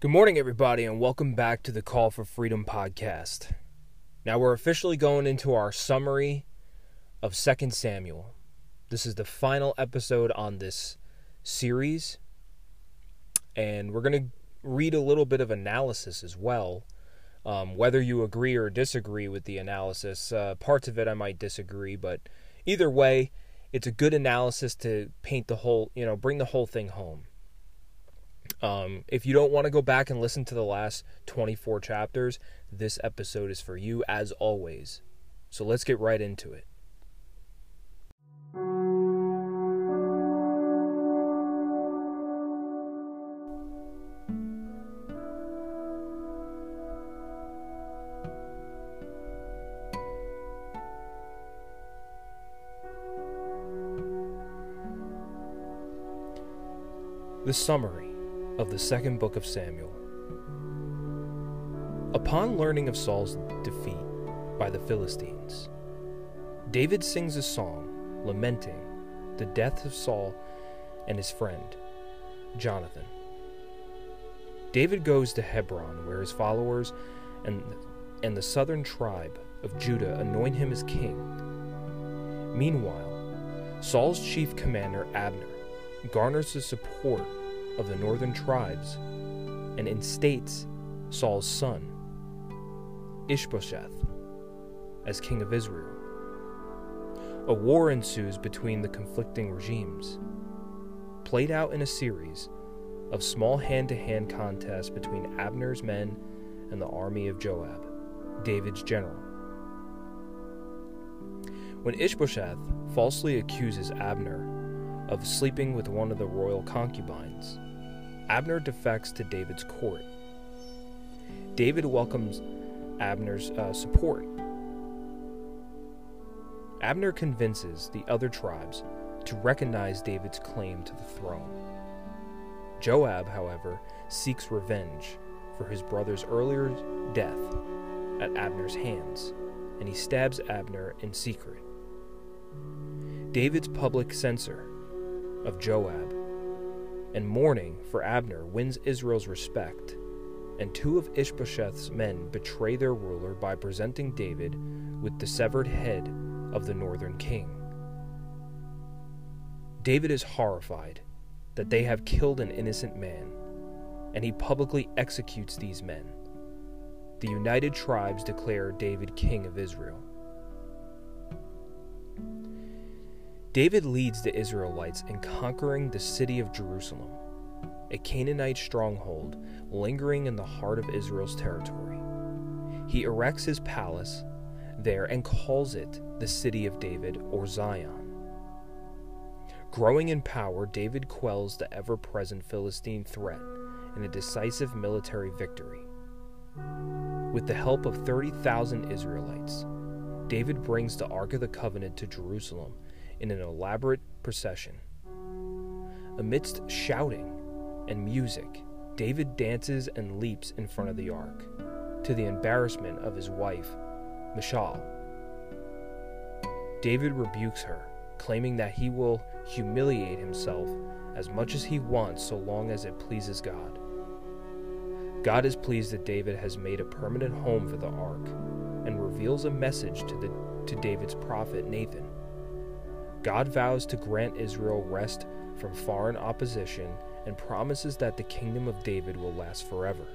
Good morning, everybody, and welcome back to the Call for Freedom podcast. Now, we're officially going into our summary of 2 Samuel. This is the final episode on this series, and we're going to read a little bit of analysis as well. Um, whether you agree or disagree with the analysis, uh, parts of it I might disagree, but either way, it's a good analysis to paint the whole, you know, bring the whole thing home. Um, if you don't want to go back and listen to the last 24 chapters, this episode is for you as always. So let's get right into it. The summary of the second book of Samuel. Upon learning of Saul's defeat by the Philistines, David sings a song lamenting the death of Saul and his friend, Jonathan. David goes to Hebron, where his followers and, and the southern tribe of Judah anoint him as king. Meanwhile, Saul's chief commander, Abner, garners the support of the northern tribes and instates Saul's son, Ishbosheth, as king of Israel. A war ensues between the conflicting regimes, played out in a series of small hand to hand contests between Abner's men and the army of Joab, David's general. When Ishbosheth falsely accuses Abner of sleeping with one of the royal concubines, Abner defects to David's court. David welcomes Abner's uh, support. Abner convinces the other tribes to recognize David's claim to the throne. Joab, however, seeks revenge for his brother's earlier death at Abner's hands, and he stabs Abner in secret. David's public censor of Joab and mourning for Abner wins Israel's respect, and two of Ishbosheth's men betray their ruler by presenting David with the severed head of the northern king. David is horrified that they have killed an innocent man, and he publicly executes these men. The united tribes declare David king of Israel. David leads the Israelites in conquering the city of Jerusalem, a Canaanite stronghold lingering in the heart of Israel's territory. He erects his palace there and calls it the City of David or Zion. Growing in power, David quells the ever present Philistine threat in a decisive military victory. With the help of 30,000 Israelites, David brings the Ark of the Covenant to Jerusalem in an elaborate procession. Amidst shouting and music, David dances and leaps in front of the ark, to the embarrassment of his wife, Michal. David rebukes her, claiming that he will humiliate himself as much as he wants so long as it pleases God. God is pleased that David has made a permanent home for the ark and reveals a message to, the, to David's prophet Nathan. God vows to grant Israel rest from foreign opposition and promises that the kingdom of David will last forever.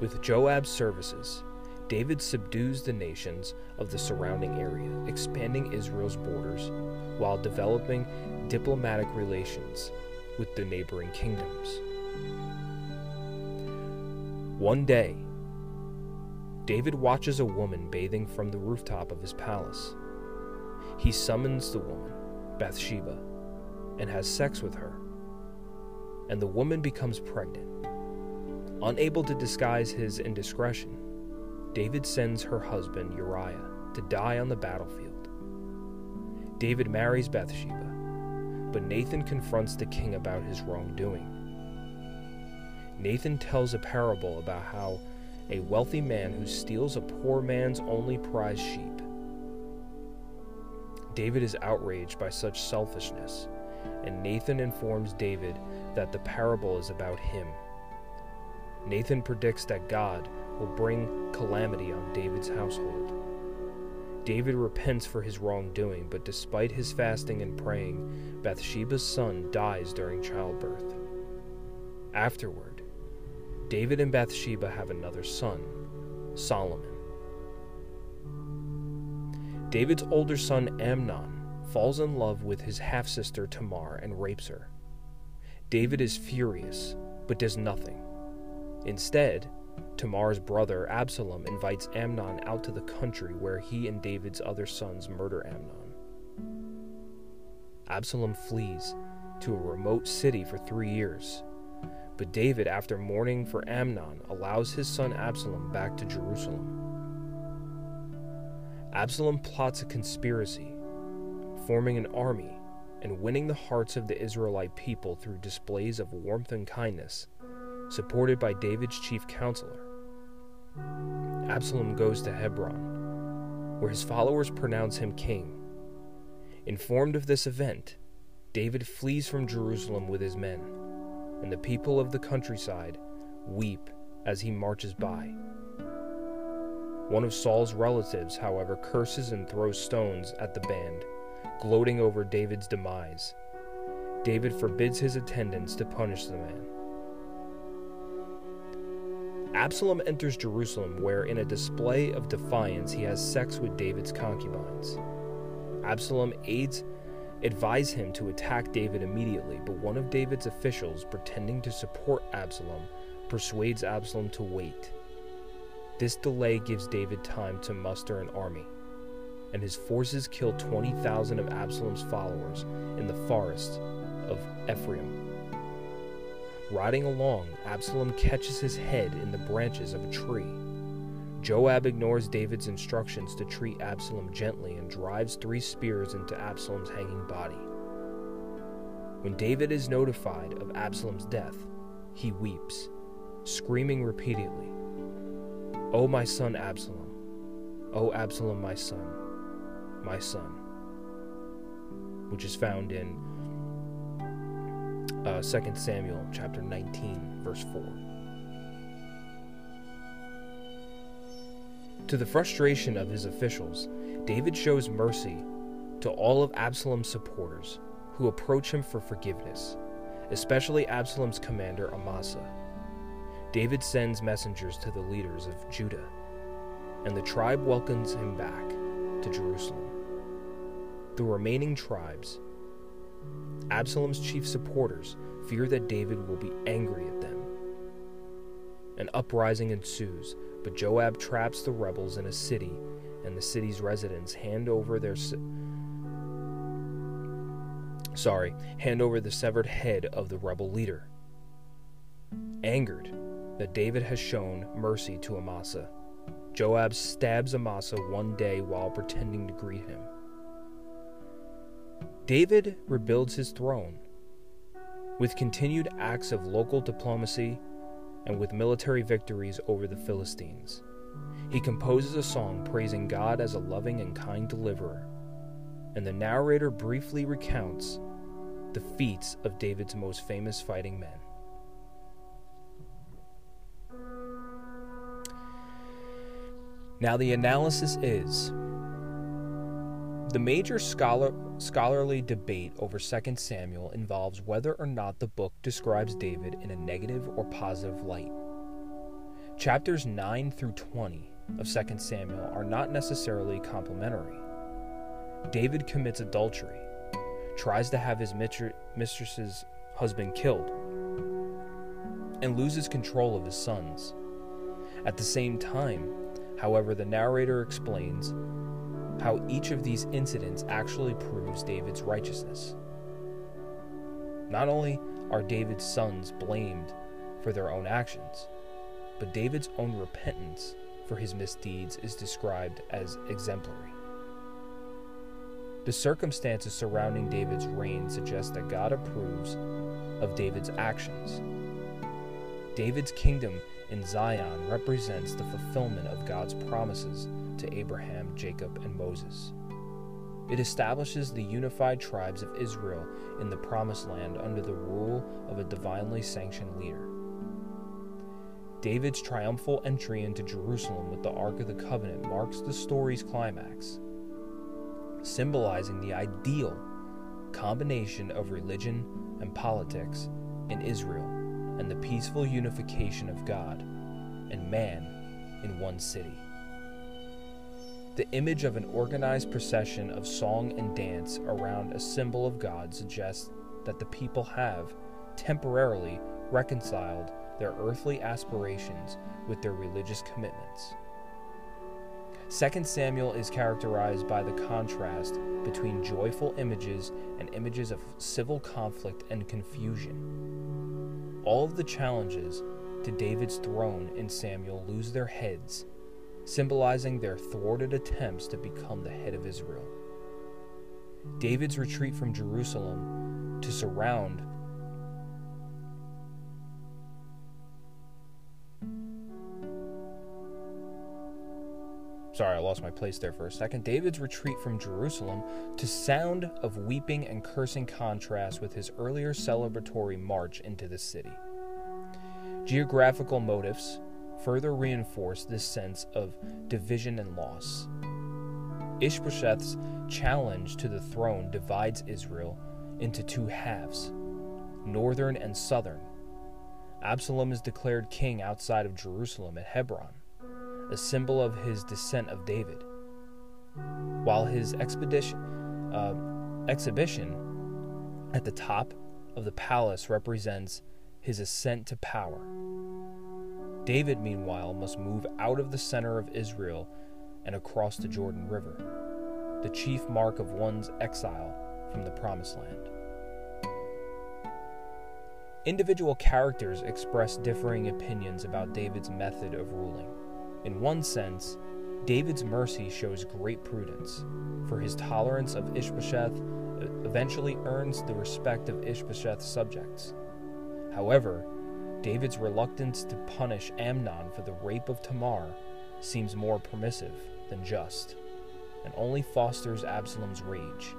With Joab's services, David subdues the nations of the surrounding area, expanding Israel's borders while developing diplomatic relations with the neighboring kingdoms. One day, David watches a woman bathing from the rooftop of his palace. He summons the woman, Bathsheba, and has sex with her. And the woman becomes pregnant. Unable to disguise his indiscretion, David sends her husband Uriah to die on the battlefield. David marries Bathsheba, but Nathan confronts the king about his wrongdoing. Nathan tells a parable about how a wealthy man who steals a poor man's only prized sheep David is outraged by such selfishness and Nathan informs David that the parable is about him. Nathan predicts that God will bring calamity on David's household. David repents for his wrongdoing, but despite his fasting and praying, Bathsheba's son dies during childbirth. Afterward, David and Bathsheba have another son, Solomon. David's older son Amnon falls in love with his half sister Tamar and rapes her. David is furious, but does nothing. Instead, Tamar's brother Absalom invites Amnon out to the country where he and David's other sons murder Amnon. Absalom flees to a remote city for three years, but David, after mourning for Amnon, allows his son Absalom back to Jerusalem. Absalom plots a conspiracy, forming an army and winning the hearts of the Israelite people through displays of warmth and kindness, supported by David's chief counselor. Absalom goes to Hebron, where his followers pronounce him king. Informed of this event, David flees from Jerusalem with his men, and the people of the countryside weep as he marches by. One of Saul's relatives, however, curses and throws stones at the band, gloating over David's demise. David forbids his attendants to punish the man. Absalom enters Jerusalem, where, in a display of defiance, he has sex with David's concubines. Absalom aides advise him to attack David immediately, but one of David's officials, pretending to support Absalom, persuades Absalom to wait. This delay gives David time to muster an army, and his forces kill 20,000 of Absalom's followers in the forest of Ephraim. Riding along, Absalom catches his head in the branches of a tree. Joab ignores David's instructions to treat Absalom gently and drives three spears into Absalom's hanging body. When David is notified of Absalom's death, he weeps, screaming repeatedly, O my son Absalom, O Absalom, my son, my son, which is found in uh, 2 Samuel chapter 19, verse 4. To the frustration of his officials, David shows mercy to all of Absalom's supporters who approach him for forgiveness, especially Absalom's commander Amasa David sends messengers to the leaders of Judah, and the tribe welcomes him back to Jerusalem. The remaining tribes, Absalom's chief supporters, fear that David will be angry at them. An uprising ensues, but Joab traps the rebels in a city, and the city's residents hand over their sorry, hand over the severed head of the rebel leader. Angered, that David has shown mercy to Amasa. Joab stabs Amasa one day while pretending to greet him. David rebuilds his throne. With continued acts of local diplomacy and with military victories over the Philistines, he composes a song praising God as a loving and kind deliverer, and the narrator briefly recounts the feats of David's most famous fighting men. Now, the analysis is the major scholar, scholarly debate over 2 Samuel involves whether or not the book describes David in a negative or positive light. Chapters 9 through 20 of 2 Samuel are not necessarily complimentary. David commits adultery, tries to have his mistress's husband killed, and loses control of his sons. At the same time, However, the narrator explains how each of these incidents actually proves David's righteousness. Not only are David's sons blamed for their own actions, but David's own repentance for his misdeeds is described as exemplary. The circumstances surrounding David's reign suggest that God approves of David's actions. David's kingdom in Zion represents the fulfillment of God's promises to Abraham, Jacob, and Moses. It establishes the unified tribes of Israel in the Promised Land under the rule of a divinely sanctioned leader. David's triumphal entry into Jerusalem with the Ark of the Covenant marks the story's climax, symbolizing the ideal combination of religion and politics in Israel and the peaceful unification of God and man in one city. The image of an organized procession of song and dance around a symbol of God suggests that the people have temporarily reconciled their earthly aspirations with their religious commitments. 2 Samuel is characterized by the contrast between joyful images and images of civil conflict and confusion. All of the challenges to David's throne and Samuel lose their heads symbolizing their thwarted attempts to become the head of Israel. David's retreat from Jerusalem to surround Sorry, I lost my place there for a second. David's retreat from Jerusalem to sound of weeping and cursing contrast with his earlier celebratory march into the city. Geographical motifs further reinforce this sense of division and loss. Ishbosheth's challenge to the throne divides Israel into two halves, northern and southern. Absalom is declared king outside of Jerusalem at Hebron, a symbol of his descent of David, while his expedition, uh, exhibition at the top of the palace represents his ascent to power. David, meanwhile, must move out of the center of Israel and across the Jordan River, the chief mark of one's exile from the Promised Land. Individual characters express differing opinions about David's method of ruling. In one sense, David's mercy shows great prudence, for his tolerance of Ishbosheth eventually earns the respect of Ishbosheth's subjects. However, David's reluctance to punish Amnon for the rape of Tamar seems more permissive than just, and only fosters Absalom's rage.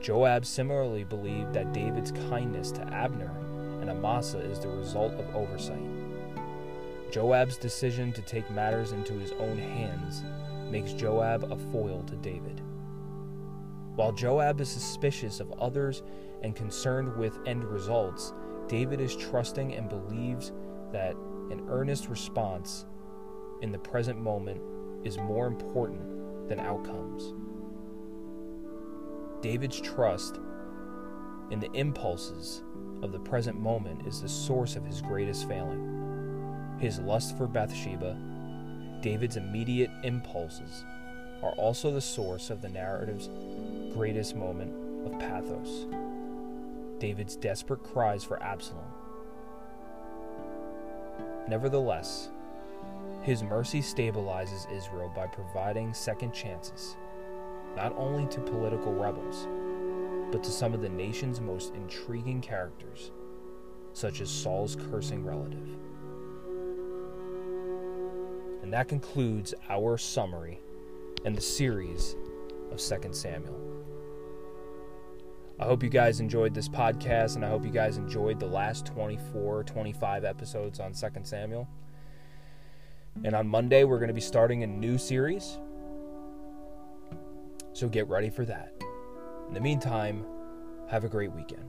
Joab similarly believed that David's kindness to Abner and Amasa is the result of oversight. Joab's decision to take matters into his own hands makes Joab a foil to David. While Joab is suspicious of others and concerned with end results, David is trusting and believes that an earnest response in the present moment is more important than outcomes. David's trust in the impulses of the present moment is the source of his greatest failing. His lust for Bathsheba, David's immediate impulses, are also the source of the narrative's greatest moment of pathos. David's desperate cries for Absalom. Nevertheless, his mercy stabilizes Israel by providing second chances, not only to political rebels, but to some of the nation's most intriguing characters, such as Saul's cursing relative. And that concludes our summary and the series of 2 Samuel. I hope you guys enjoyed this podcast, and I hope you guys enjoyed the last 24, 25 episodes on 2 Samuel. And on Monday, we're going to be starting a new series. So get ready for that. In the meantime, have a great weekend.